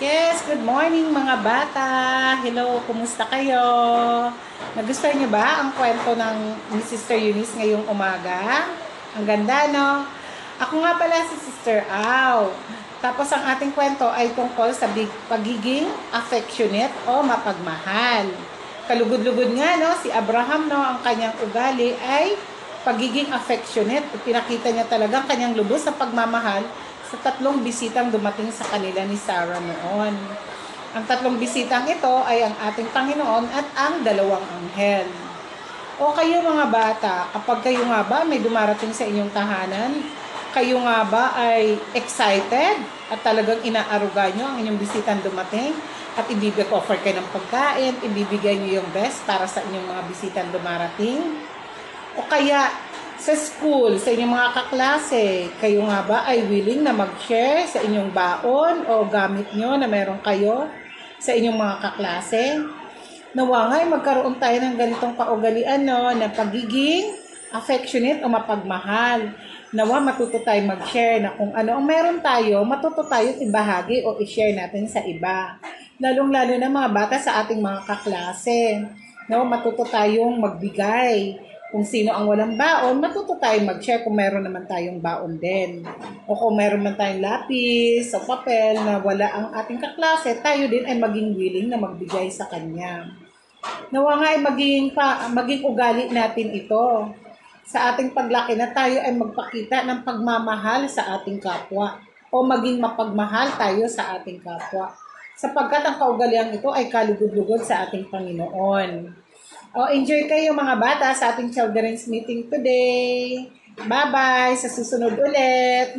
Yes, good morning mga bata. Hello, kumusta kayo? Nagustuhan niyo ba ang kwento ng ni Sister Eunice ngayong umaga? Ang ganda, no? Ako nga pala si Sister Au. Tapos ang ating kwento ay tungkol sa big, pagiging affectionate o mapagmahal. Kalugod-lugod nga, no? Si Abraham, no? Ang kanyang ugali ay pagiging affectionate. Pinakita niya talagang kanyang lubos sa pagmamahal sa tatlong bisitang dumating sa kanila ni Sarah noon. Ang tatlong bisitang ito ay ang ating Panginoon at ang dalawang anghel. O kayo mga bata, kapag kayo nga ba may dumarating sa inyong tahanan, kayo nga ba ay excited at talagang inaaruga nyo ang inyong bisitang dumating at ibibigay offer kayo ng pagkain, ibibigay nyo yung best para sa inyong mga bisitang dumarating? O kaya sa school, sa inyong mga kaklase, kayo nga ba ay willing na mag-share sa inyong baon o gamit nyo na meron kayo sa inyong mga kaklase? Nawa nga ay magkaroon tayo ng ganitong kaugalian no, na pagiging affectionate o mapagmahal. Nawa matuto tayo mag-share na kung ano ang meron tayo, matuto tayo ibahagi o i-share natin sa iba. Lalong-lalo na mga bata sa ating mga kaklase. No, matuto tayong magbigay kung sino ang walang baon, matuto tayong mag-share kung meron naman tayong baon din. O kung meron man tayong lapis o papel na wala ang ating kaklase, tayo din ay maging willing na magbigay sa kanya. Nawa nga ay maging, pa, maging ugali natin ito sa ating paglaki na tayo ay magpakita ng pagmamahal sa ating kapwa o maging mapagmahal tayo sa ating kapwa sapagkat ang kaugalian ito ay kalugod-lugod sa ating Panginoon. O, enjoy kayo mga bata sa ating children's meeting today. Bye-bye! Sa susunod ulit!